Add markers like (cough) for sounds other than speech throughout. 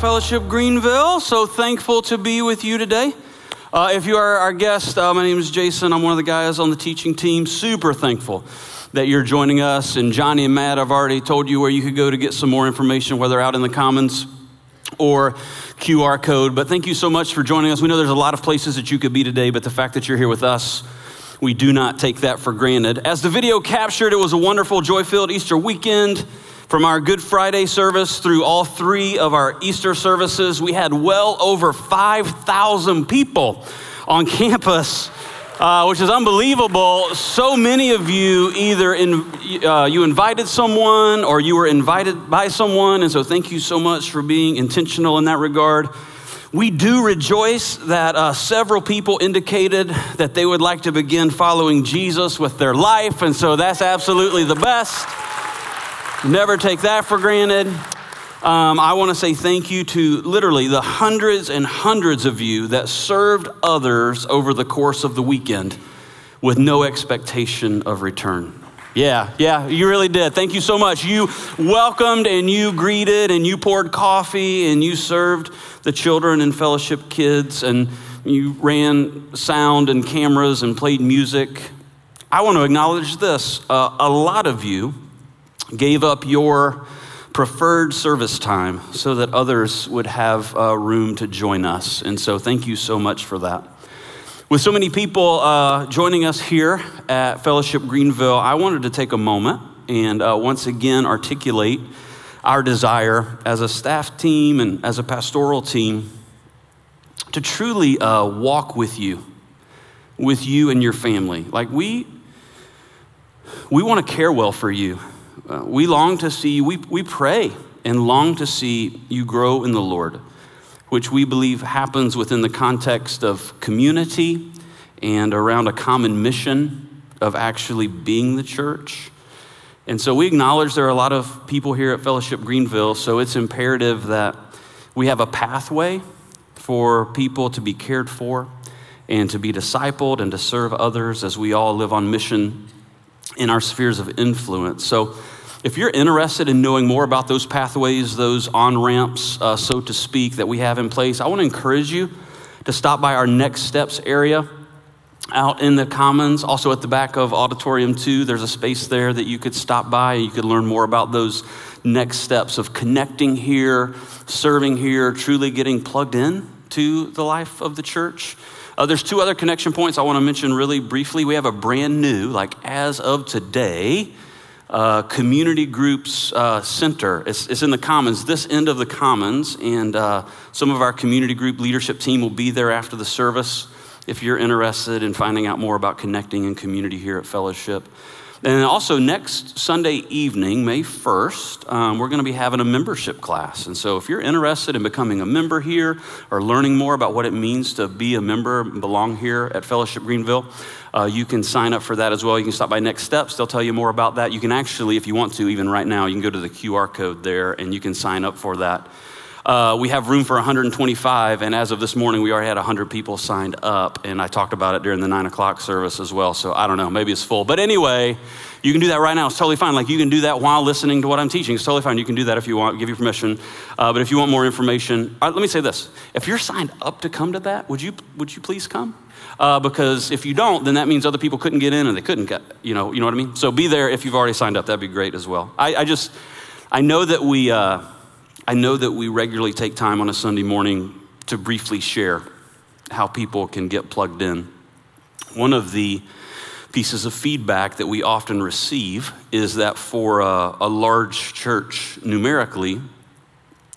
Fellowship Greenville. So thankful to be with you today. Uh, if you are our guest, uh, my name is Jason. I'm one of the guys on the teaching team. Super thankful that you're joining us. And Johnny and Matt, I've already told you where you could go to get some more information, whether out in the Commons or QR code. But thank you so much for joining us. We know there's a lot of places that you could be today, but the fact that you're here with us, we do not take that for granted. As the video captured, it was a wonderful, joy filled Easter weekend. From our Good Friday service through all three of our Easter services, we had well over 5,000 people on campus. Uh, which is unbelievable. So many of you either in, uh, you invited someone or you were invited by someone, and so thank you so much for being intentional in that regard. We do rejoice that uh, several people indicated that they would like to begin following Jesus with their life, and so that's absolutely the best. Never take that for granted. Um, I want to say thank you to literally the hundreds and hundreds of you that served others over the course of the weekend with no expectation of return. Yeah, yeah, you really did. Thank you so much. You welcomed and you greeted and you poured coffee and you served the children and fellowship kids and you ran sound and cameras and played music. I want to acknowledge this. Uh, a lot of you gave up your preferred service time so that others would have uh, room to join us. And so, thank you so much for that. With so many people uh, joining us here at Fellowship Greenville, I wanted to take a moment and uh, once again articulate our desire as a staff team and as a pastoral team to truly uh, walk with you, with you and your family. Like we, we want to care well for you. Uh, we long to see, we, we pray and long to see you grow in the Lord, which we believe happens within the context of community and around a common mission of actually being the church. And so we acknowledge there are a lot of people here at Fellowship Greenville, so it's imperative that we have a pathway for people to be cared for and to be discipled and to serve others as we all live on mission in our spheres of influence. So if you're interested in knowing more about those pathways, those on ramps, uh, so to speak, that we have in place, I want to encourage you to stop by our next steps area out in the commons also at the back of auditorium 2 there's a space there that you could stop by and you could learn more about those next steps of connecting here serving here truly getting plugged in to the life of the church uh, there's two other connection points i want to mention really briefly we have a brand new like as of today uh, community groups uh, center. It's, it's, in the commons, this end of the commons, and uh, some of our community group leadership team will be there after the service if you're interested in finding out more about connecting in community here at Fellowship. And also, next Sunday evening, May 1st, um, we're going to be having a membership class. And so, if you're interested in becoming a member here or learning more about what it means to be a member and belong here at Fellowship Greenville, uh, you can sign up for that as well. You can stop by Next Steps, they'll tell you more about that. You can actually, if you want to, even right now, you can go to the QR code there and you can sign up for that. Uh, we have room for 125, and as of this morning, we already had 100 people signed up, and I talked about it during the 9 o'clock service as well, so I don't know, maybe it's full. But anyway, you can do that right now. It's totally fine. Like, you can do that while listening to what I'm teaching. It's totally fine. You can do that if you want, give you permission. Uh, but if you want more information, let me say this. If you're signed up to come to that, would you, would you please come? Uh, because if you don't, then that means other people couldn't get in and they couldn't get, you know, you know what I mean? So be there if you've already signed up. That'd be great as well. I, I just, I know that we, uh, I know that we regularly take time on a Sunday morning to briefly share how people can get plugged in. One of the pieces of feedback that we often receive is that for a, a large church numerically,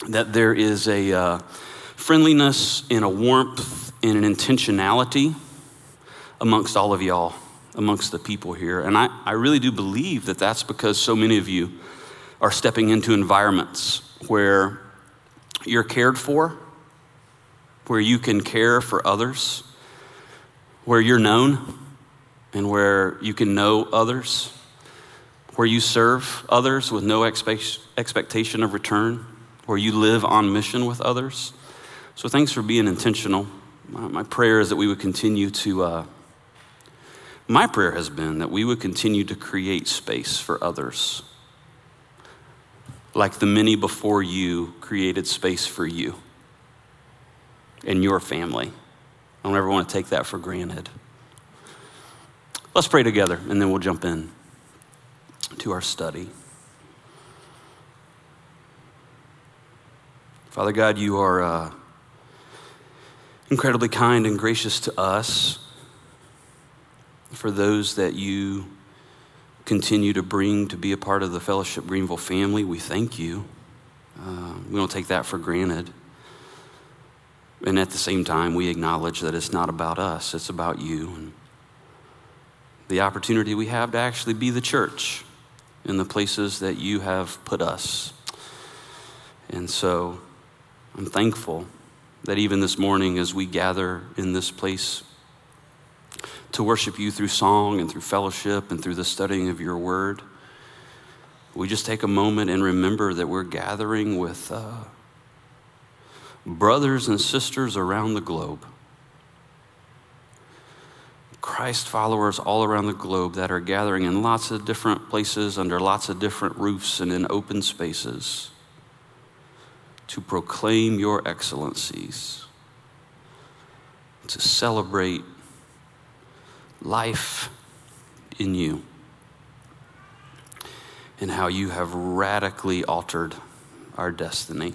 that there is a uh, friendliness and a warmth and an intentionality amongst all of y'all, amongst the people here. And I, I really do believe that that's because so many of you are stepping into environments where you're cared for, where you can care for others, where you're known and where you can know others, where you serve others with no expectation of return, where you live on mission with others. So thanks for being intentional. My prayer is that we would continue to, uh, my prayer has been that we would continue to create space for others like the many before you created space for you and your family. I don't ever want to take that for granted. Let's pray together and then we'll jump in to our study. Father God, you are uh, incredibly kind and gracious to us. For those that you continue to bring to be a part of the Fellowship Greenville family, we thank you. Uh, we don't take that for granted. And at the same time, we acknowledge that it's not about us, it's about you. And the opportunity we have to actually be the church in the places that you have put us. And so I'm thankful that even this morning, as we gather in this place to worship you through song and through fellowship and through the studying of your word, we just take a moment and remember that we're gathering with uh, brothers and sisters around the globe. Christ followers all around the globe that are gathering in lots of different places, under lots of different roofs, and in open spaces to proclaim your excellencies, to celebrate life in you and how you have radically altered our destiny.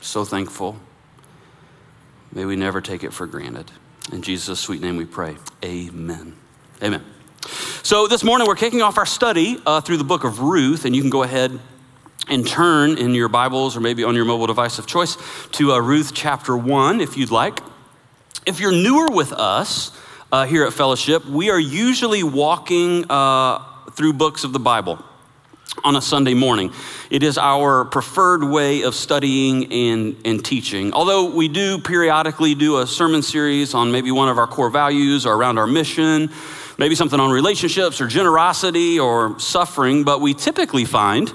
So thankful. May we never take it for granted. In Jesus' sweet name we pray. Amen. Amen. So this morning we're kicking off our study uh, through the book of Ruth, and you can go ahead and turn in your Bibles or maybe on your mobile device of choice to uh, Ruth chapter 1 if you'd like. If you're newer with us, uh, here at Fellowship, we are usually walking uh, through books of the Bible on a Sunday morning. It is our preferred way of studying and, and teaching. Although we do periodically do a sermon series on maybe one of our core values or around our mission, maybe something on relationships or generosity or suffering, but we typically find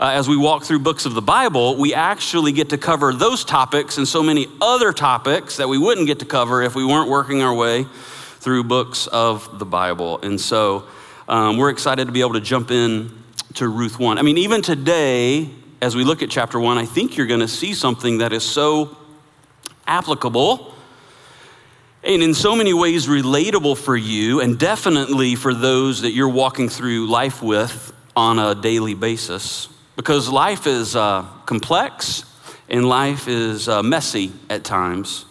uh, as we walk through books of the Bible, we actually get to cover those topics and so many other topics that we wouldn't get to cover if we weren't working our way through books of the Bible. And so um, we're excited to be able to jump in to Ruth 1. I mean, even today, as we look at chapter 1, I think you're going to see something that is so applicable and in so many ways relatable for you, and definitely for those that you're walking through life with on a daily basis. Because life is uh, complex and life is uh, messy at times.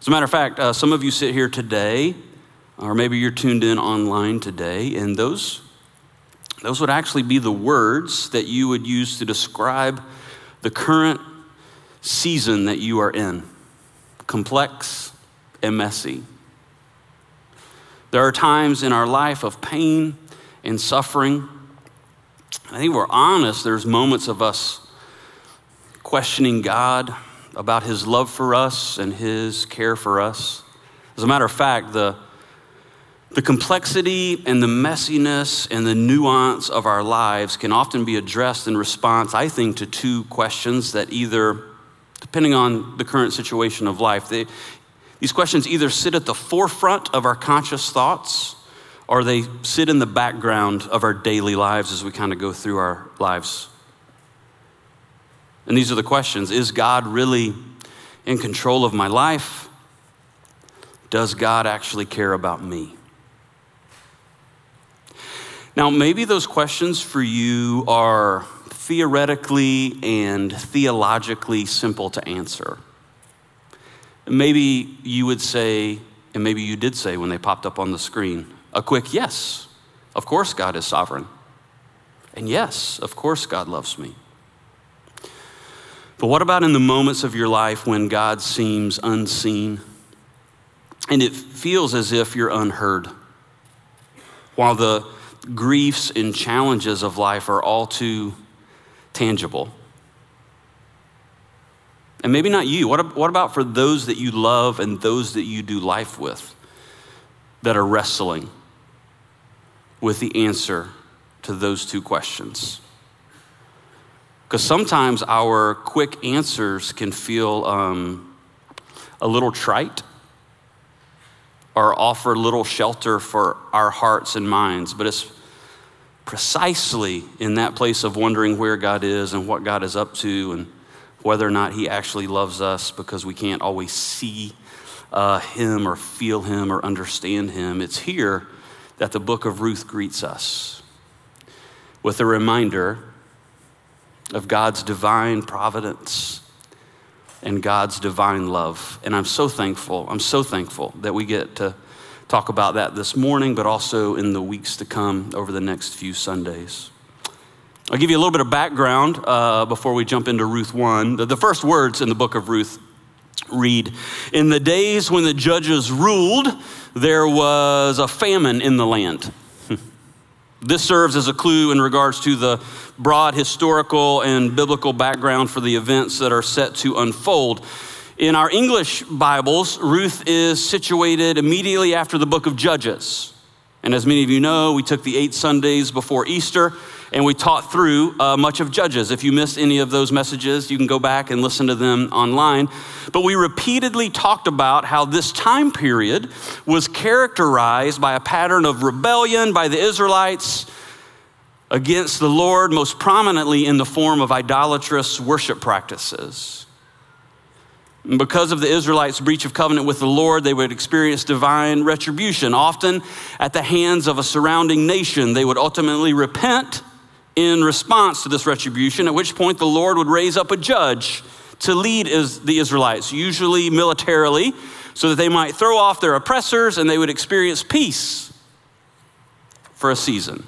As a matter of fact, uh, some of you sit here today or maybe you're tuned in online today, and those, those would actually be the words that you would use to describe the current season that you are in complex and messy. There are times in our life of pain and suffering. I think we're honest, there's moments of us questioning God about his love for us and his care for us. As a matter of fact, the the complexity and the messiness and the nuance of our lives can often be addressed in response, I think, to two questions that either, depending on the current situation of life, they, these questions either sit at the forefront of our conscious thoughts or they sit in the background of our daily lives as we kind of go through our lives. And these are the questions Is God really in control of my life? Does God actually care about me? Now, maybe those questions for you are theoretically and theologically simple to answer. Maybe you would say, and maybe you did say when they popped up on the screen, a quick yes. Of course, God is sovereign. And yes, of course, God loves me. But what about in the moments of your life when God seems unseen and it feels as if you're unheard? While the griefs and challenges of life are all too tangible. And maybe not you. What, what about for those that you love and those that you do life with that are wrestling with the answer to those two questions? Because sometimes our quick answers can feel um, a little trite or offer little shelter for our hearts and minds, but it's precisely in that place of wondering where God is and what God is up to and whether or not He actually loves us because we can't always see uh, Him or feel Him or understand Him. It's here that the book of Ruth greets us with a reminder of God's divine providence and God's divine love. And I'm so thankful, I'm so thankful that we get to talk about that this morning, but also in the weeks to come over the next few Sundays. I'll give you a little bit of background uh, before we jump into Ruth 1. The, the first words in the book of Ruth read In the days when the judges ruled, there was a famine in the land. This serves as a clue in regards to the broad historical and biblical background for the events that are set to unfold. In our English Bibles, Ruth is situated immediately after the book of Judges. And as many of you know, we took the eight Sundays before Easter and we taught through uh, much of Judges. If you missed any of those messages, you can go back and listen to them online. But we repeatedly talked about how this time period was characterized by a pattern of rebellion by the Israelites against the Lord, most prominently in the form of idolatrous worship practices. Because of the Israelites' breach of covenant with the Lord, they would experience divine retribution. Often at the hands of a surrounding nation, they would ultimately repent in response to this retribution, at which point the Lord would raise up a judge to lead the Israelites, usually militarily, so that they might throw off their oppressors and they would experience peace for a season.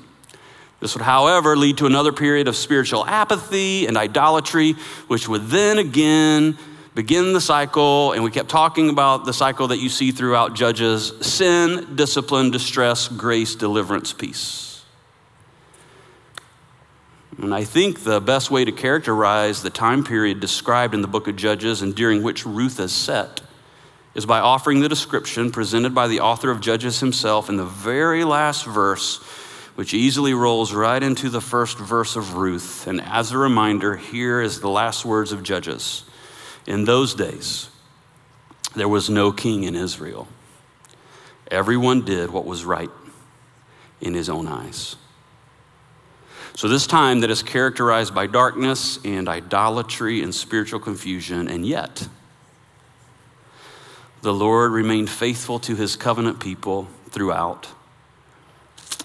This would, however, lead to another period of spiritual apathy and idolatry, which would then again begin the cycle, and we kept talking about the cycle that you see throughout Judges sin, discipline, distress, grace, deliverance, peace. And I think the best way to characterize the time period described in the book of Judges and during which Ruth is set is by offering the description presented by the author of Judges himself in the very last verse, which easily rolls right into the first verse of Ruth. And as a reminder, here is the last words of Judges. In those days, there was no king in Israel. Everyone did what was right in his own eyes. So, this time that is characterized by darkness and idolatry and spiritual confusion, and yet, the Lord remained faithful to his covenant people throughout.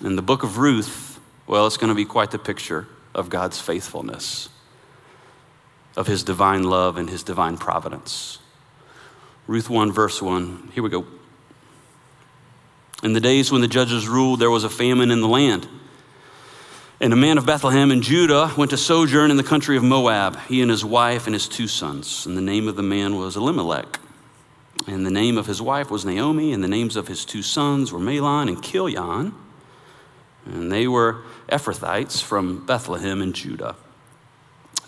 In the book of Ruth, well, it's going to be quite the picture of God's faithfulness of his divine love and his divine providence. Ruth 1, verse 1. Here we go. In the days when the judges ruled, there was a famine in the land. And a man of Bethlehem in Judah went to sojourn in the country of Moab, he and his wife and his two sons. And the name of the man was Elimelech. And the name of his wife was Naomi, and the names of his two sons were Mahlon and Chilion. And they were Ephrathites from Bethlehem in Judah.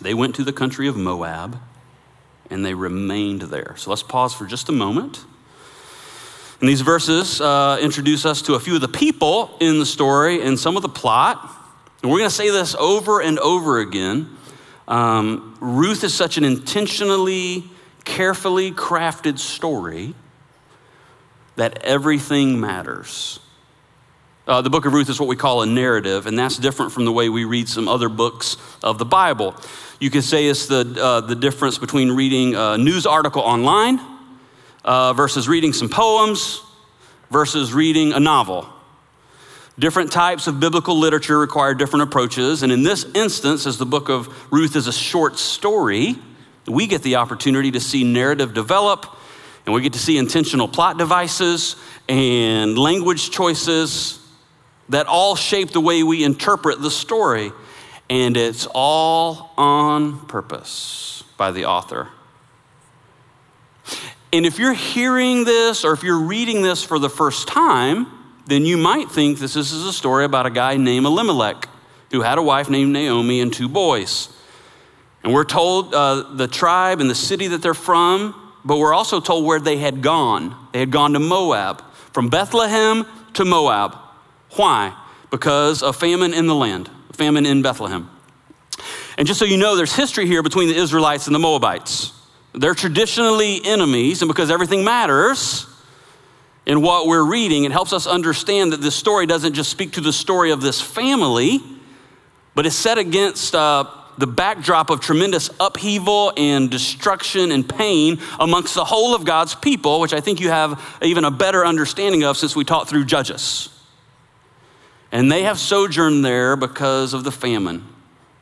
They went to the country of Moab and they remained there. So let's pause for just a moment. And these verses uh, introduce us to a few of the people in the story and some of the plot. We're going to say this over and over again. Um, Ruth is such an intentionally, carefully crafted story that everything matters. Uh, the book of Ruth is what we call a narrative, and that's different from the way we read some other books of the Bible. You could say it's the, uh, the difference between reading a news article online uh, versus reading some poems versus reading a novel. Different types of biblical literature require different approaches, and in this instance, as the book of Ruth is a short story, we get the opportunity to see narrative develop, and we get to see intentional plot devices and language choices that all shape the way we interpret the story and it's all on purpose by the author. And if you're hearing this or if you're reading this for the first time, then you might think this is a story about a guy named Elimelech who had a wife named Naomi and two boys. And we're told uh, the tribe and the city that they're from, but we're also told where they had gone. They had gone to Moab, from Bethlehem to Moab. Why? Because of famine in the land famine in Bethlehem. And just so you know, there's history here between the Israelites and the Moabites. They're traditionally enemies, and because everything matters in what we're reading, it helps us understand that this story doesn't just speak to the story of this family, but it's set against uh, the backdrop of tremendous upheaval and destruction and pain amongst the whole of God's people, which I think you have even a better understanding of since we taught through Judges. And they have sojourned there because of the famine.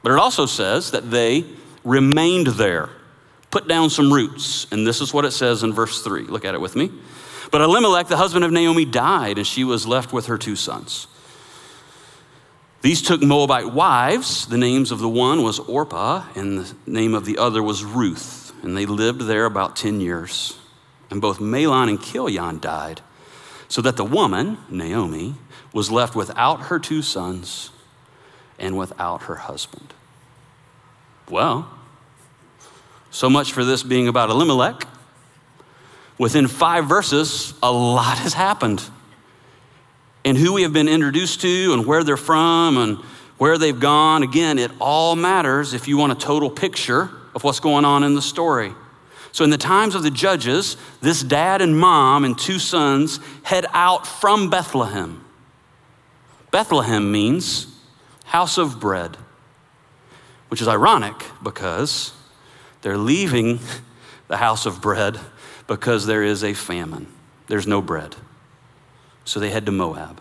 But it also says that they remained there, put down some roots. And this is what it says in verse 3. Look at it with me. But Elimelech, the husband of Naomi, died, and she was left with her two sons. These took Moabite wives. The names of the one was Orpah, and the name of the other was Ruth. And they lived there about 10 years. And both Mahlon and Chilion died, so that the woman, Naomi, was left without her two sons and without her husband. Well, so much for this being about Elimelech. Within five verses, a lot has happened and who we have been introduced to and where they're from and where they've gone. Again, it all matters if you want a total picture of what's going on in the story. So, in the times of the judges, this dad and mom and two sons head out from Bethlehem. Bethlehem means house of bread, which is ironic because they're leaving (laughs) the house of bread because there is a famine. There's no bread. So they head to Moab.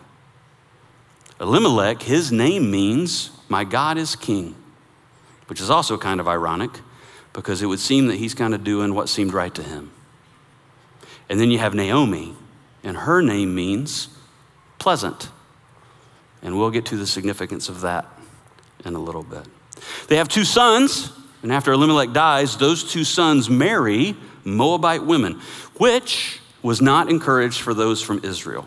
Elimelech, his name means, My God is king, which is also kind of ironic because it would seem that he's kind of doing what seemed right to him. And then you have Naomi, and her name means pleasant. And we'll get to the significance of that in a little bit. They have two sons, and after Elimelech dies, those two sons marry Moabite women, which was not encouraged for those from Israel.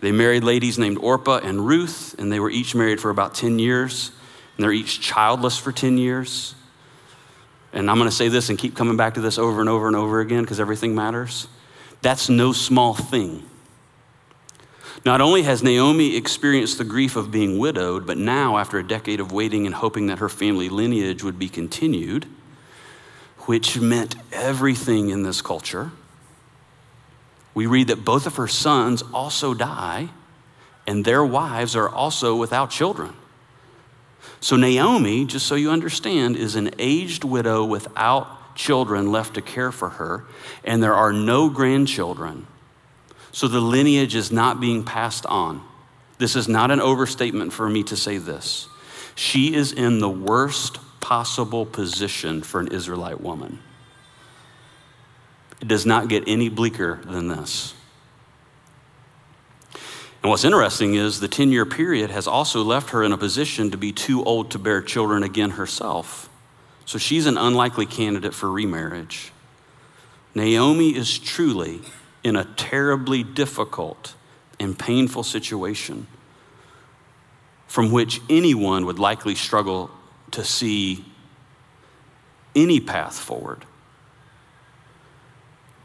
They married ladies named Orpah and Ruth, and they were each married for about 10 years, and they're each childless for 10 years. And I'm going to say this and keep coming back to this over and over and over again because everything matters. That's no small thing. Not only has Naomi experienced the grief of being widowed, but now, after a decade of waiting and hoping that her family lineage would be continued, which meant everything in this culture, we read that both of her sons also die, and their wives are also without children. So, Naomi, just so you understand, is an aged widow without children left to care for her, and there are no grandchildren. So, the lineage is not being passed on. This is not an overstatement for me to say this. She is in the worst possible position for an Israelite woman. It does not get any bleaker than this. And what's interesting is the 10 year period has also left her in a position to be too old to bear children again herself. So she's an unlikely candidate for remarriage. Naomi is truly in a terribly difficult and painful situation from which anyone would likely struggle to see any path forward.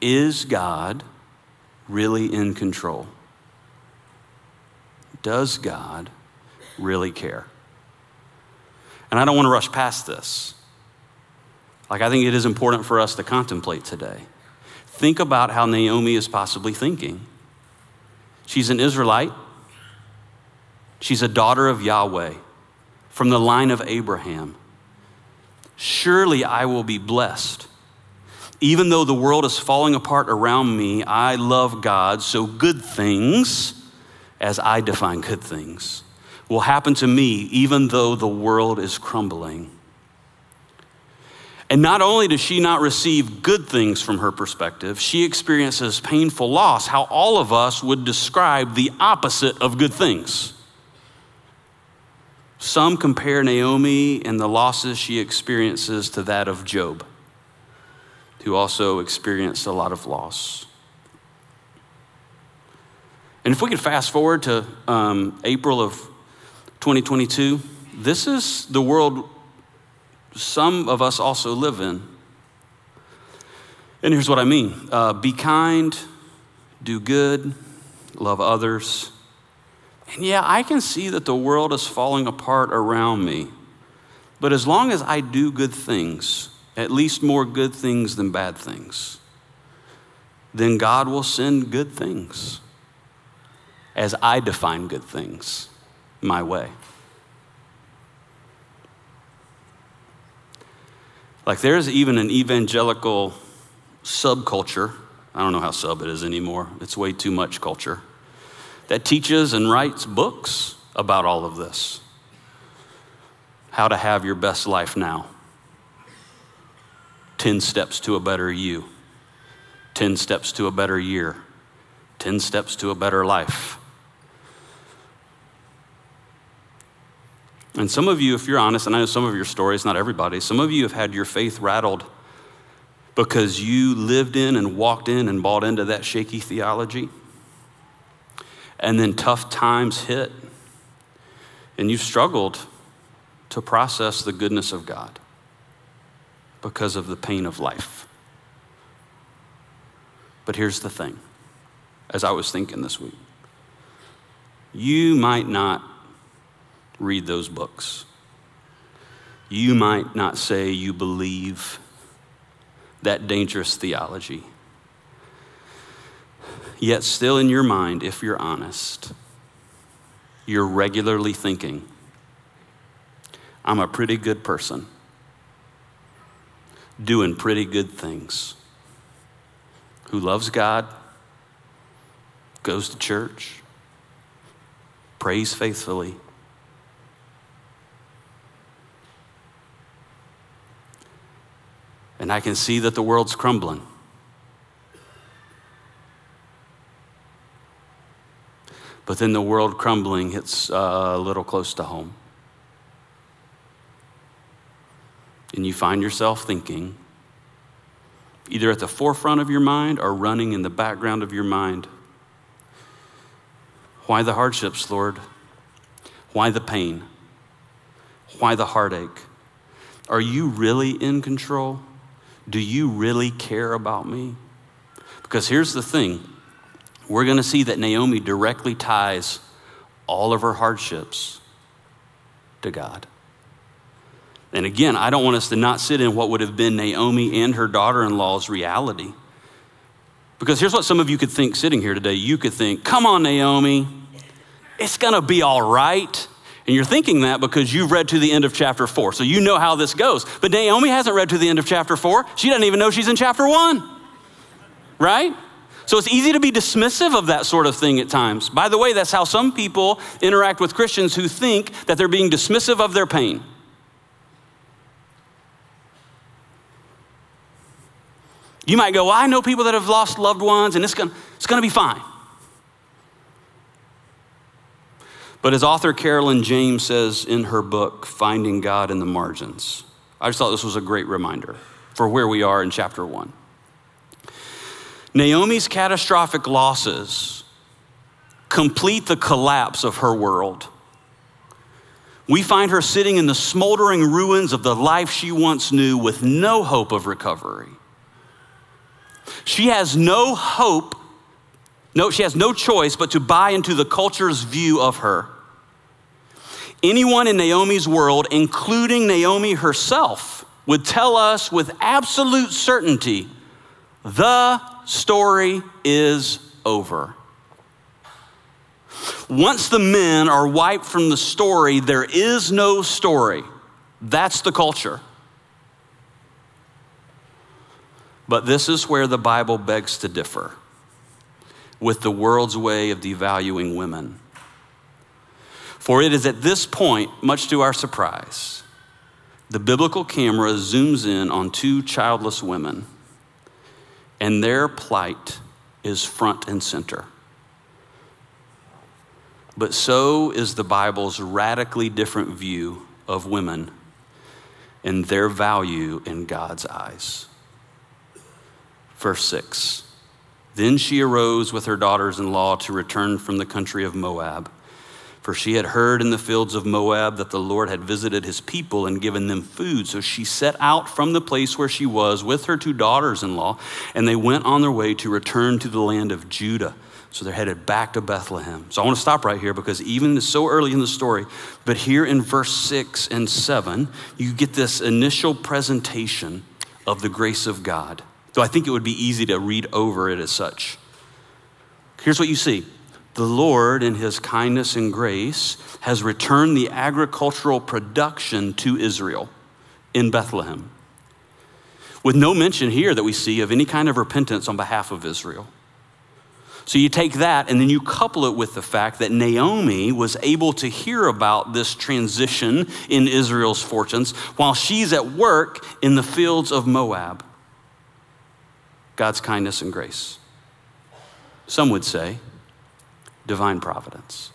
Is God really in control? Does God really care? And I don't want to rush past this. Like, I think it is important for us to contemplate today. Think about how Naomi is possibly thinking. She's an Israelite, she's a daughter of Yahweh from the line of Abraham. Surely I will be blessed even though the world is falling apart around me, I love God, so good things, as I define good things, will happen to me even though the world is crumbling. And not only does she not receive good things from her perspective, she experiences painful loss, how all of us would describe the opposite of good things. Some compare Naomi and the losses she experiences to that of Job who also experienced a lot of loss. And if we could fast forward to um, April of 2022, this is the world some of us also live in. And here's what I mean uh, be kind, do good, love others. And yeah, I can see that the world is falling apart around me. But as long as I do good things, at least more good things than bad things, then God will send good things as I define good things my way. Like, there's even an evangelical subculture. I don't know how sub it is anymore, it's way too much culture that teaches and writes books about all of this. How to have your best life now. 10 steps to a better you. 10 steps to a better year. 10 steps to a better life. And some of you, if you're honest, and I know some of your stories, not everybody, some of you have had your faith rattled because you lived in and walked in and bought into that shaky theology. And then tough times hit, and you've struggled to process the goodness of God because of the pain of life. But here's the thing as I was thinking this week you might not read those books. You might not say you believe that dangerous theology. Yet, still in your mind, if you're honest, you're regularly thinking, I'm a pretty good person, doing pretty good things, who loves God, goes to church, prays faithfully, and I can see that the world's crumbling. But then the world crumbling hits uh, a little close to home. And you find yourself thinking, either at the forefront of your mind or running in the background of your mind, why the hardships, Lord? Why the pain? Why the heartache? Are you really in control? Do you really care about me? Because here's the thing we're going to see that Naomi directly ties all of her hardships to God. And again, I don't want us to not sit in what would have been Naomi and her daughter in law's reality. Because here's what some of you could think sitting here today. You could think, come on, Naomi, it's going to be all right. And you're thinking that because you've read to the end of chapter four. So you know how this goes. But Naomi hasn't read to the end of chapter four. She doesn't even know she's in chapter one. Right? So it's easy to be dismissive of that sort of thing at times. By the way, that's how some people interact with Christians who think that they're being dismissive of their pain. You might go, well, I know people that have lost loved ones and it's going it's to be fine. But as author Carolyn James says in her book, Finding God in the Margins, I just thought this was a great reminder for where we are in chapter one. Naomi's catastrophic losses complete the collapse of her world. We find her sitting in the smoldering ruins of the life she once knew with no hope of recovery. She has no hope, no, she has no choice but to buy into the culture's view of her. Anyone in Naomi's world, including Naomi herself, would tell us with absolute certainty the story is over. Once the men are wiped from the story, there is no story. That's the culture. But this is where the Bible begs to differ with the world's way of devaluing women. For it is at this point, much to our surprise, the biblical camera zooms in on two childless women, and their plight is front and center. But so is the Bible's radically different view of women and their value in God's eyes. Verse 6 Then she arose with her daughters in law to return from the country of Moab. For she had heard in the fields of Moab that the Lord had visited his people and given them food. So she set out from the place where she was with her two daughters in law, and they went on their way to return to the land of Judah. So they're headed back to Bethlehem. So I want to stop right here because even so early in the story, but here in verse 6 and 7, you get this initial presentation of the grace of God. Though I think it would be easy to read over it as such. Here's what you see the Lord, in his kindness and grace, has returned the agricultural production to Israel in Bethlehem. with no mention here that we see of any kind of repentance on behalf of Israel. So you take that and then you couple it with the fact that Naomi was able to hear about this transition in Israel's fortunes while she's at work in the fields of Moab. God's kindness and grace. Some would say divine providence.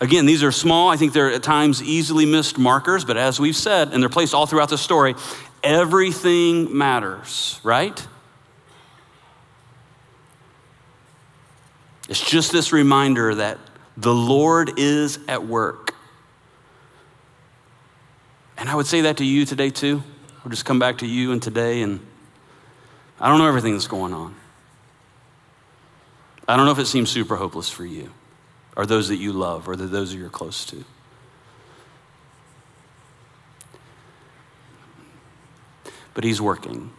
Again, these are small, I think they're at times easily missed markers, but as we've said, and they're placed all throughout the story, everything matters, right? It's just this reminder that the Lord is at work. And I would say that to you today, too. We'll just come back to you and today, and I don't know everything that's going on. I don't know if it seems super hopeless for you, or those that you love, or those that you're close to. But He's working.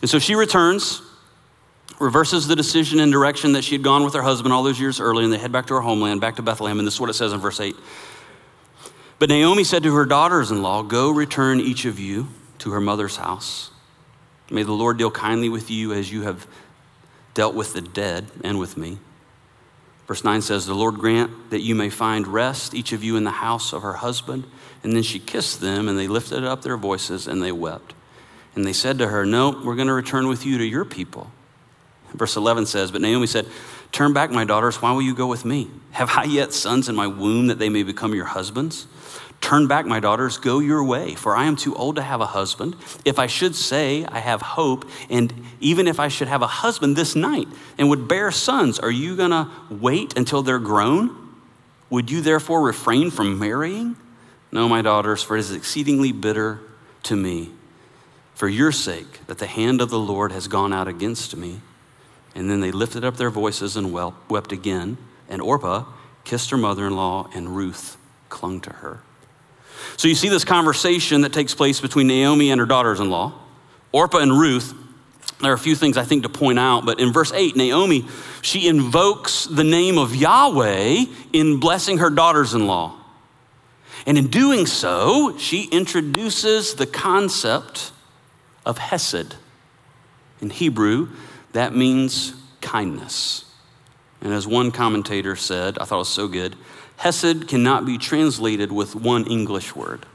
And so she returns reverses the decision and direction that she had gone with her husband all those years earlier, and they head back to her homeland, back to Bethlehem. And this is what it says in verse 8. But Naomi said to her daughters in law, Go return each of you to her mother's house. May the Lord deal kindly with you as you have dealt with the dead and with me. Verse 9 says, The Lord grant that you may find rest, each of you in the house of her husband. And then she kissed them, and they lifted up their voices and they wept. And they said to her, No, we're going to return with you to your people. Verse 11 says, But Naomi said, Turn back, my daughters, why will you go with me? Have I yet sons in my womb that they may become your husbands? Turn back, my daughters, go your way, for I am too old to have a husband. If I should say I have hope, and even if I should have a husband this night and would bear sons, are you going to wait until they're grown? Would you therefore refrain from marrying? No, my daughters, for it is exceedingly bitter to me, for your sake, that the hand of the Lord has gone out against me. And then they lifted up their voices and wept again. And Orpah kissed her mother in law, and Ruth clung to her. So you see this conversation that takes place between Naomi and her daughters in law, Orpah and Ruth. There are a few things I think to point out, but in verse 8, Naomi, she invokes the name of Yahweh in blessing her daughters in law. And in doing so, she introduces the concept of Hesed. In Hebrew, that means kindness. And as one commentator said, I thought it was so good Hesed cannot be translated with one English word.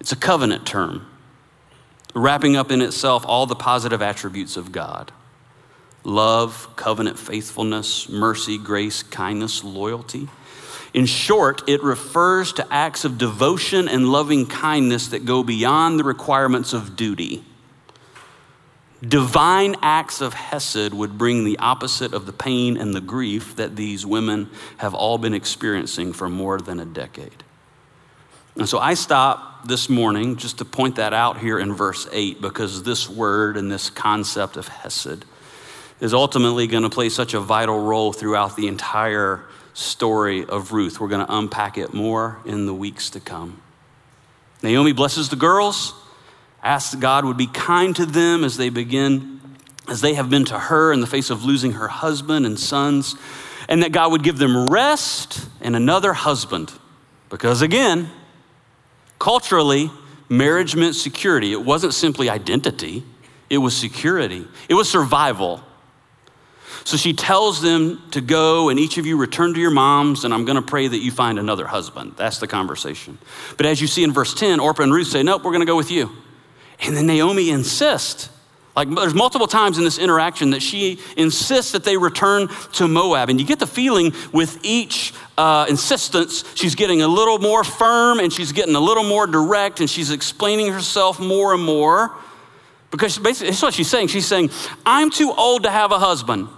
It's a covenant term, wrapping up in itself all the positive attributes of God love, covenant faithfulness, mercy, grace, kindness, loyalty. In short, it refers to acts of devotion and loving kindness that go beyond the requirements of duty. Divine acts of Hesed would bring the opposite of the pain and the grief that these women have all been experiencing for more than a decade. And so I stop this morning just to point that out here in verse 8 because this word and this concept of Hesed is ultimately going to play such a vital role throughout the entire story of Ruth. We're going to unpack it more in the weeks to come. Naomi blesses the girls asks God would be kind to them as they begin, as they have been to her in the face of losing her husband and sons, and that God would give them rest and another husband. Because again, culturally, marriage meant security. It wasn't simply identity, it was security, it was survival. So she tells them to go, and each of you return to your moms, and I'm going to pray that you find another husband. That's the conversation. But as you see in verse 10, Orpah and Ruth say, Nope, we're going to go with you. And then Naomi insists. Like there's multiple times in this interaction that she insists that they return to Moab. And you get the feeling with each uh, insistence, she's getting a little more firm and she's getting a little more direct and she's explaining herself more and more. Because basically, that's what she's saying. She's saying, I'm too old to have a husband.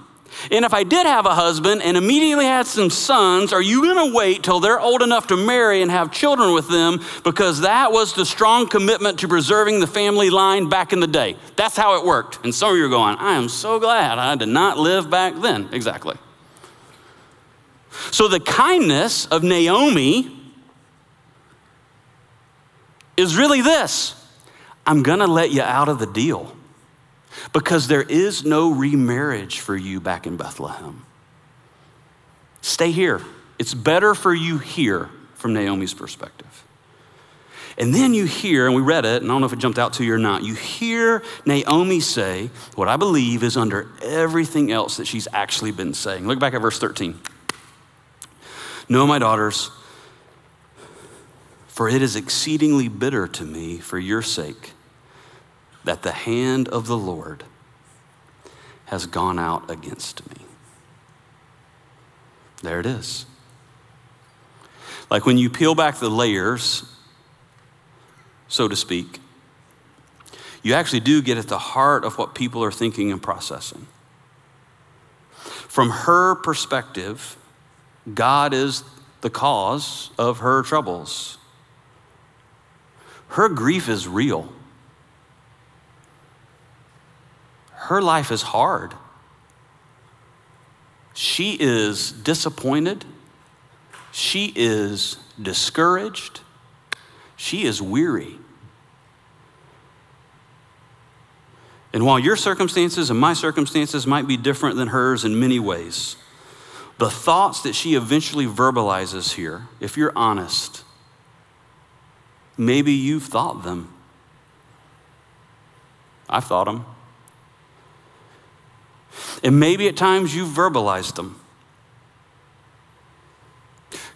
And if I did have a husband and immediately had some sons, are you going to wait till they're old enough to marry and have children with them? Because that was the strong commitment to preserving the family line back in the day. That's how it worked. And some of you are going, I am so glad I did not live back then. Exactly. So the kindness of Naomi is really this I'm going to let you out of the deal because there is no remarriage for you back in Bethlehem. Stay here. It's better for you here from Naomi's perspective. And then you hear, and we read it, and I don't know if it jumped out to you or not, you hear Naomi say what I believe is under everything else that she's actually been saying. Look back at verse 13. No, my daughters, for it is exceedingly bitter to me for your sake that the hand of the Lord has gone out against me. There it is. Like when you peel back the layers, so to speak, you actually do get at the heart of what people are thinking and processing. From her perspective, God is the cause of her troubles. Her grief is real. Her life is hard. She is disappointed. She is discouraged. She is weary. And while your circumstances and my circumstances might be different than hers in many ways, the thoughts that she eventually verbalizes here, if you're honest, maybe you've thought them. I've thought them. And maybe at times you've verbalized them.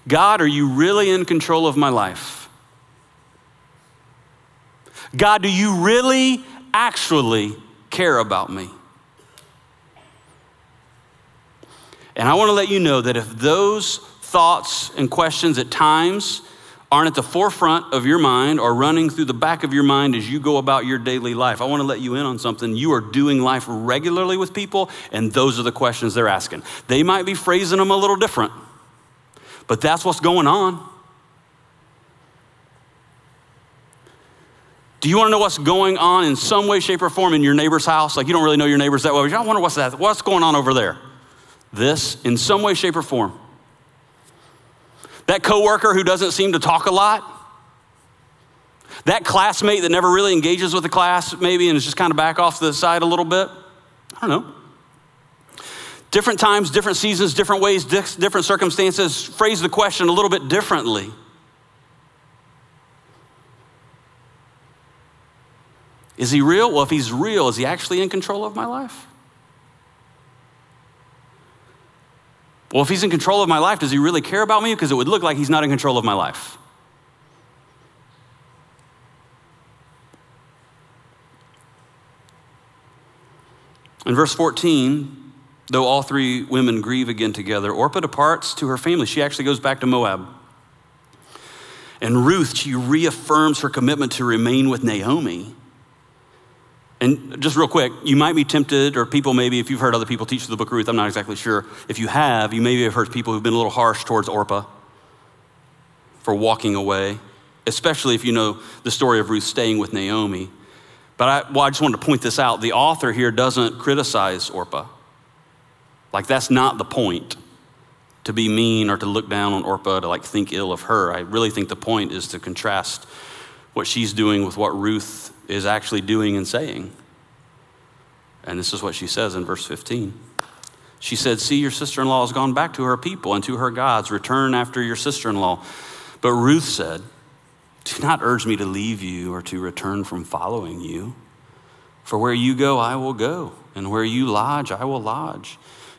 God, are you really in control of my life? God, do you really actually care about me? And I want to let you know that if those thoughts and questions at times aren't at the forefront of your mind or running through the back of your mind as you go about your daily life, I want to let you in on something. You are doing life regularly with people, and those are the questions they're asking. They might be phrasing them a little different, but that's what's going on. Do you want to know what's going on in some way, shape, or form in your neighbor's house? Like you don't really know your neighbors that well. I wonder what's that? What's going on over there? This, in some way, shape, or form. That coworker who doesn't seem to talk a lot. That classmate that never really engages with the class, maybe, and is just kind of back off the side a little bit. I don't know. Different times, different seasons, different ways, different circumstances phrase the question a little bit differently. Is he real? Well, if he's real, is he actually in control of my life? Well, if he's in control of my life, does he really care about me? Because it would look like he's not in control of my life. In verse 14, though all three women grieve again together, Orpah departs to her family. She actually goes back to Moab. And Ruth, she reaffirms her commitment to remain with Naomi. And just real quick, you might be tempted, or people maybe, if you've heard other people teach the book of Ruth, I'm not exactly sure. If you have, you maybe have heard people who've been a little harsh towards Orpah for walking away, especially if you know the story of Ruth staying with Naomi. But I, well, I just wanted to point this out. The author here doesn't criticize Orpah. Like, that's not the point to be mean or to look down on Orpah, to like think ill of her. I really think the point is to contrast what she's doing with what Ruth is actually doing and saying. And this is what she says in verse 15. She said, See, your sister in law has gone back to her people and to her gods. Return after your sister in law. But Ruth said, Do not urge me to leave you or to return from following you. For where you go, I will go, and where you lodge, I will lodge.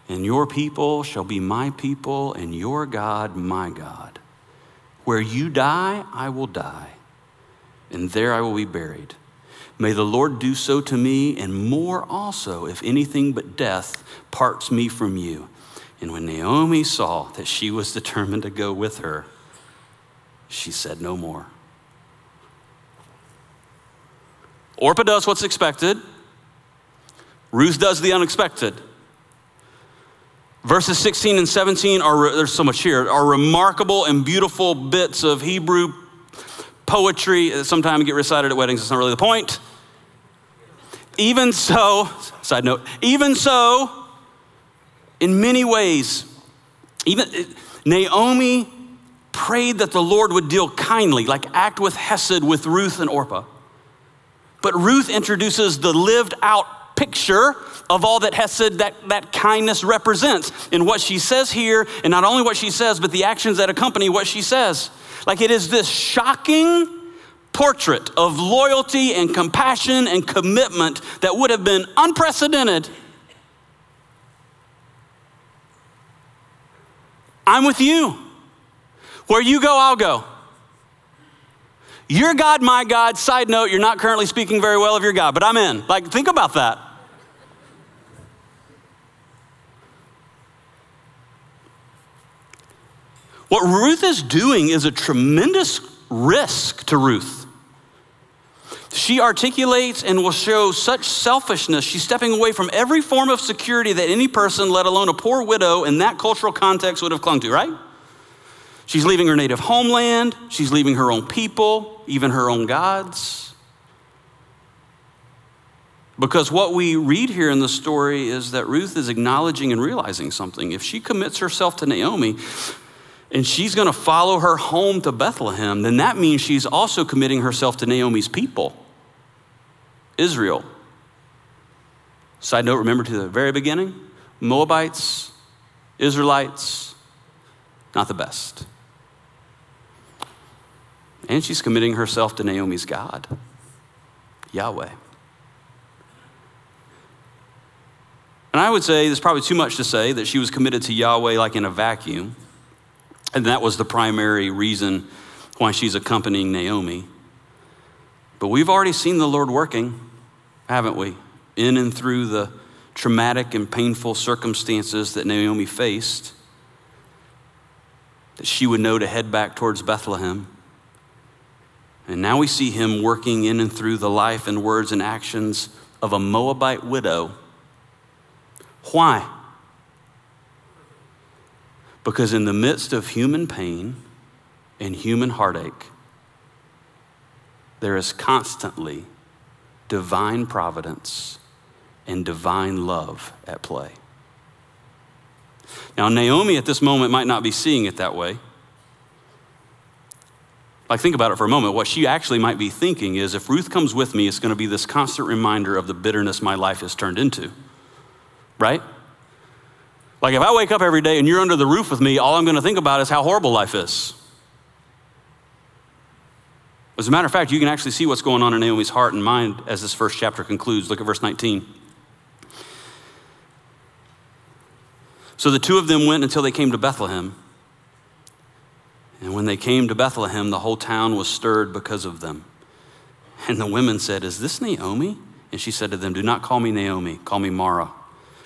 And your people shall be my people, and your God, my God. Where you die, I will die, and there I will be buried. May the Lord do so to me, and more also, if anything but death parts me from you. And when Naomi saw that she was determined to go with her, she said no more. Orpah does what's expected, Ruth does the unexpected. Verses 16 and 17 are, there's so much here, are remarkable and beautiful bits of Hebrew poetry uh, that sometimes get recited at weddings. It's not really the point. Even so, side note, even so, in many ways, even uh, Naomi prayed that the Lord would deal kindly, like act with Hesed with Ruth and Orpah. But Ruth introduces the lived out picture of all that Hesed, that, that kindness represents in what she says here, and not only what she says, but the actions that accompany what she says. Like it is this shocking portrait of loyalty and compassion and commitment that would have been unprecedented. I'm with you. Where you go, I'll go. Your God, my God. Side note, you're not currently speaking very well of your God, but I'm in. Like, think about that. What Ruth is doing is a tremendous risk to Ruth. She articulates and will show such selfishness. She's stepping away from every form of security that any person, let alone a poor widow in that cultural context, would have clung to, right? She's leaving her native homeland. She's leaving her own people, even her own gods. Because what we read here in the story is that Ruth is acknowledging and realizing something. If she commits herself to Naomi, and she's going to follow her home to Bethlehem, then that means she's also committing herself to Naomi's people, Israel. Side note, remember to the very beginning Moabites, Israelites, not the best. And she's committing herself to Naomi's God, Yahweh. And I would say there's probably too much to say that she was committed to Yahweh like in a vacuum. And that was the primary reason why she's accompanying Naomi. But we've already seen the Lord working, haven't we? In and through the traumatic and painful circumstances that Naomi faced, that she would know to head back towards Bethlehem. And now we see him working in and through the life and words and actions of a Moabite widow. Why? Because in the midst of human pain and human heartache, there is constantly divine providence and divine love at play. Now, Naomi at this moment might not be seeing it that way. Like, think about it for a moment. What she actually might be thinking is if Ruth comes with me, it's going to be this constant reminder of the bitterness my life has turned into. Right? Like if I wake up every day and you're under the roof with me, all I'm going to think about is how horrible life is. As a matter of fact, you can actually see what's going on in Naomi's heart and mind as this first chapter concludes. Look at verse 19. So the two of them went until they came to Bethlehem. And when they came to Bethlehem, the whole town was stirred because of them. And the women said, Is this Naomi? And she said to them, Do not call me Naomi, call me Mara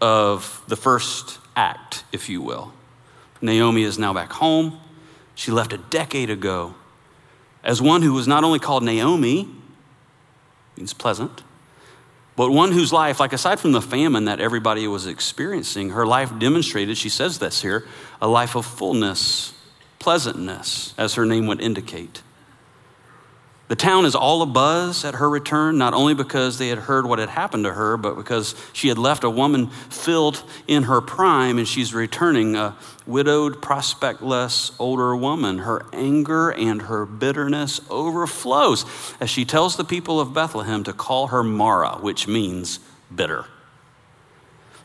of the first act, if you will. Naomi is now back home. She left a decade ago as one who was not only called Naomi, means pleasant, but one whose life, like aside from the famine that everybody was experiencing, her life demonstrated, she says this here, a life of fullness, pleasantness, as her name would indicate. The town is all abuzz at her return, not only because they had heard what had happened to her, but because she had left a woman filled in her prime and she's returning a widowed, prospectless older woman. Her anger and her bitterness overflows as she tells the people of Bethlehem to call her Mara, which means bitter.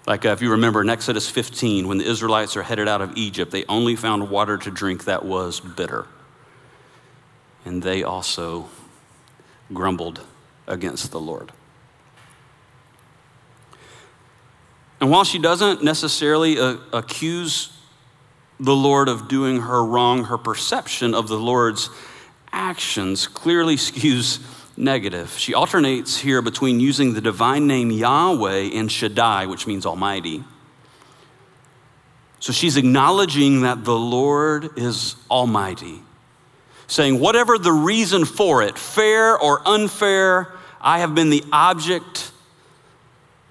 Like uh, if you remember in Exodus 15, when the Israelites are headed out of Egypt, they only found water to drink that was bitter and they also grumbled against the Lord. And while she doesn't necessarily uh, accuse the Lord of doing her wrong, her perception of the Lord's actions clearly (laughs) skews negative. She alternates here between using the divine name Yahweh and Shaddai, which means Almighty. So she's acknowledging that the Lord is Almighty saying, whatever the reason for it, fair or unfair, I have been the object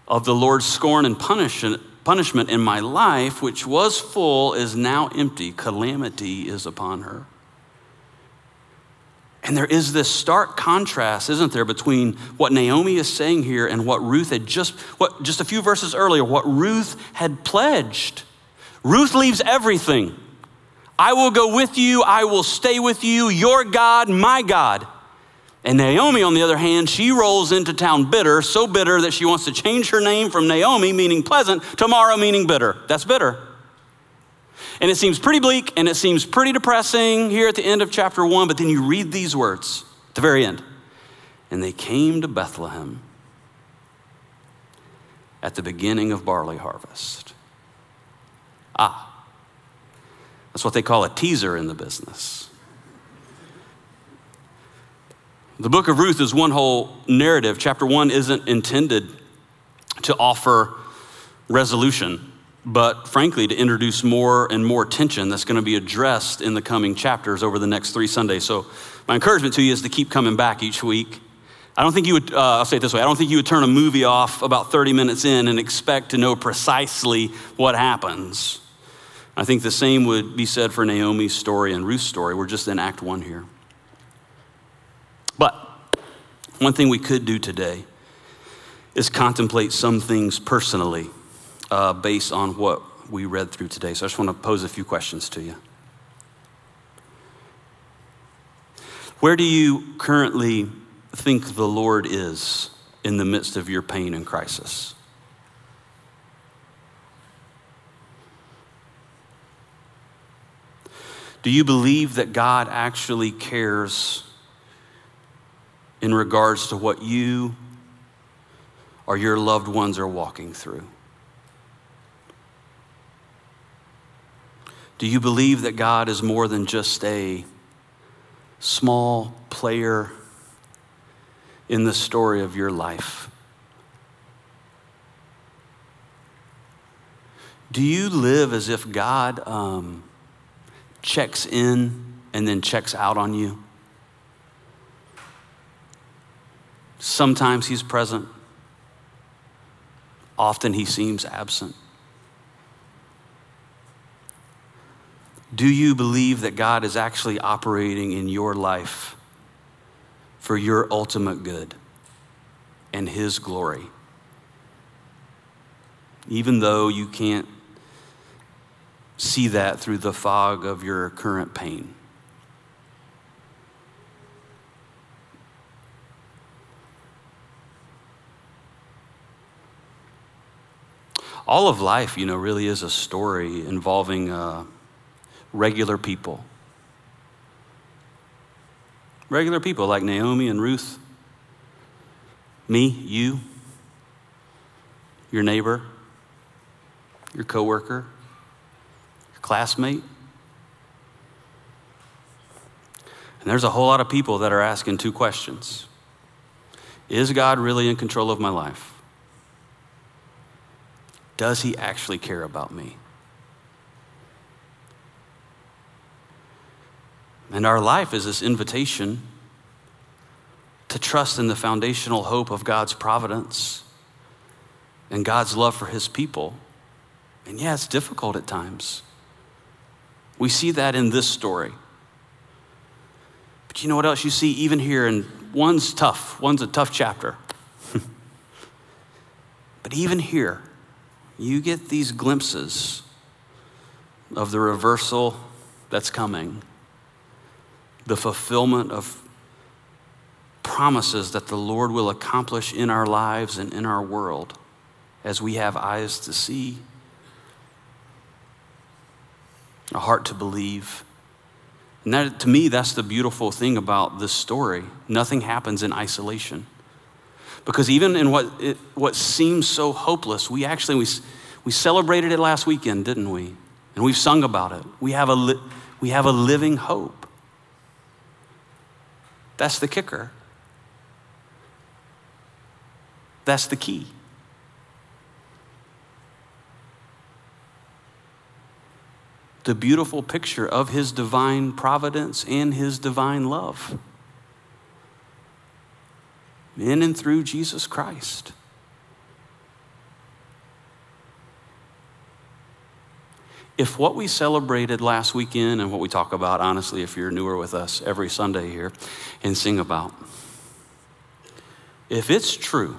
of the Lord's scorn and punishment in my life, which was full, is now empty. Calamity is upon her. And there is this stark contrast, isn't there, between what Naomi is saying here and what Ruth had just, what, just a few verses earlier, what Ruth had pledged. Ruth leaves everything. I will go with you, I will stay with you, your God, my God. And Naomi, on the other hand, she rolls into town bitter, so bitter that she wants to change her name from Naomi, meaning pleasant, to Mara, meaning bitter. That's bitter. And it seems pretty bleak and it seems pretty depressing here at the end of chapter one, but then you read these words at the very end. And they came to Bethlehem at the beginning of barley harvest. Ah, that's what they call a teaser in the business. The book of Ruth is one whole narrative. Chapter one isn't intended to offer resolution but frankly, to introduce more and more tension that's going to be addressed in the coming chapters over the next three Sundays. So, my encouragement to you is to keep coming back each week. I don't think you would, uh, I'll say it this way I don't think you would turn a movie off about 30 minutes in and expect to know precisely what happens. I think the same would be said for Naomi's story and Ruth's story. We're just in Act One here. But one thing we could do today is contemplate some things personally uh, based on what we read through today. So I just want to pose a few questions to you. Where do you currently think the Lord is in the midst of your pain and crisis? Do you believe that God actually cares in regards to what you or your loved ones are walking through? Do you believe that God is more than just a small player in the story of your life? Do you live as if God um, checks in and then checks out on you? Sometimes He's present, often He seems absent. Do you believe that God is actually operating in your life for your ultimate good and His glory? Even though you can't see that through the fog of your current pain. All of life, you know, really is a story involving. Uh, regular people. Regular people like Naomi and Ruth, me, you, your neighbor, your coworker, classmate. And there's a whole lot of people that are asking two questions Is God really in control of my life? Does he actually care about me? And our life is this invitation to trust in the foundational hope of God's providence and God's love for his people. And yeah, it's difficult at times. We see that in this story. But you know what else you see even here? And one's tough, one's a tough chapter. (laughs) but even here, you get these glimpses of the reversal that's coming the fulfillment of promises that the Lord will accomplish in our lives and in our world as we have eyes to see, a heart to believe. And that, to me, that's the beautiful thing about this story. Nothing happens in isolation. Because even in what, it, what seems so hopeless, we actually, we, we celebrated it last weekend, didn't we? And we've sung about it. We have a, li- we have a living hope. That's the kicker. That's the key. The beautiful picture of his divine providence and his divine love in and through Jesus Christ. If what we celebrated last weekend and what we talk about, honestly, if you're newer with us every Sunday here and sing about, if it's true,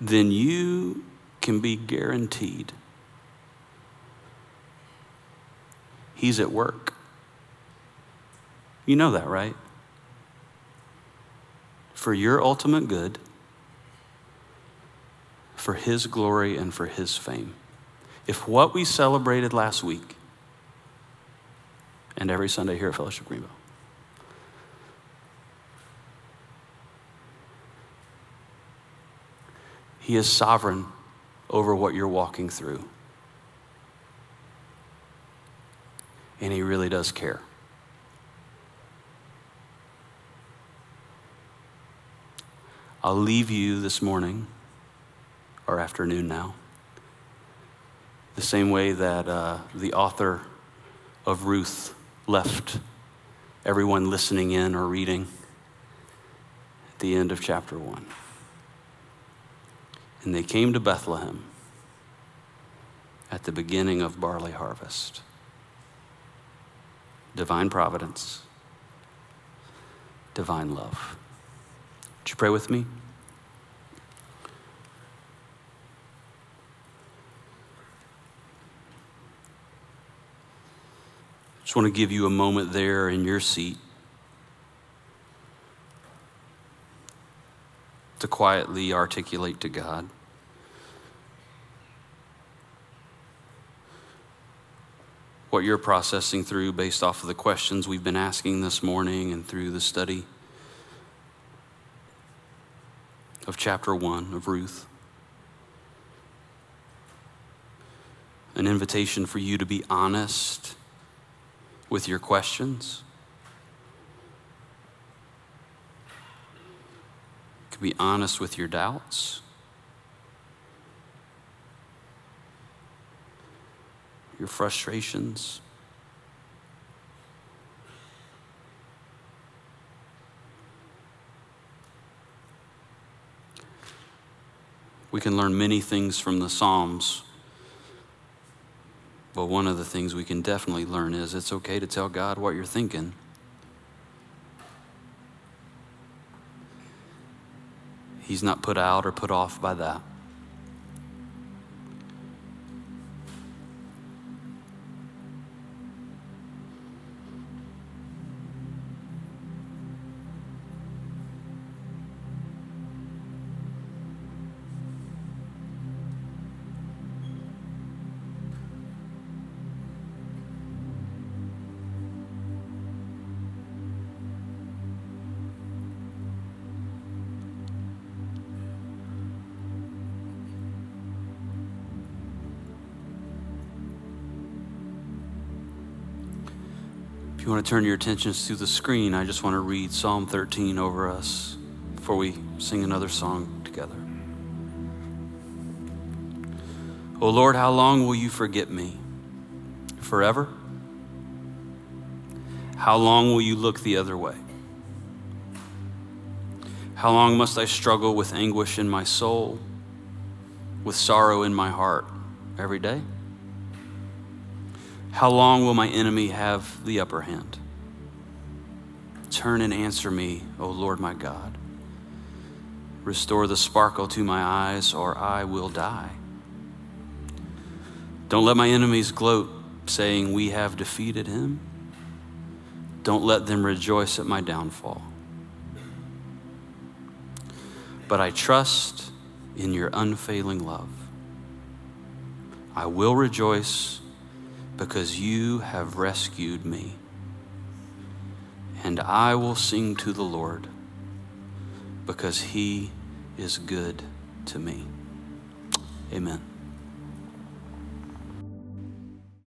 then you can be guaranteed He's at work. You know that, right? For your ultimate good, for His glory, and for His fame. If what we celebrated last week and every Sunday here at Fellowship Greenville He is sovereign over what you're walking through. And He really does care. I'll leave you this morning or afternoon now, the same way that uh, the author of Ruth left everyone listening in or reading at the end of chapter 1. And they came to Bethlehem at the beginning of barley harvest. Divine providence, divine love. Would you pray with me? Just want to give you a moment there in your seat to quietly articulate to God. What you're processing through based off of the questions we've been asking this morning and through the study of chapter one of Ruth. An invitation for you to be honest with your questions be honest with your doubts. Your frustrations. We can learn many things from the Psalms, but one of the things we can definitely learn is it's okay to tell God what you're thinking. He's not put out or put off by that. If you want to turn your attentions to the screen, I just want to read Psalm 13 over us before we sing another song together. Oh Lord, how long will you forget me? Forever? How long will you look the other way? How long must I struggle with anguish in my soul, with sorrow in my heart every day? How long will my enemy have the upper hand? Turn and answer me, O Lord my God. Restore the sparkle to my eyes, or I will die. Don't let my enemies gloat, saying, We have defeated him. Don't let them rejoice at my downfall. But I trust in your unfailing love. I will rejoice because you have rescued me. And I will sing to the Lord because he is good to me. Amen.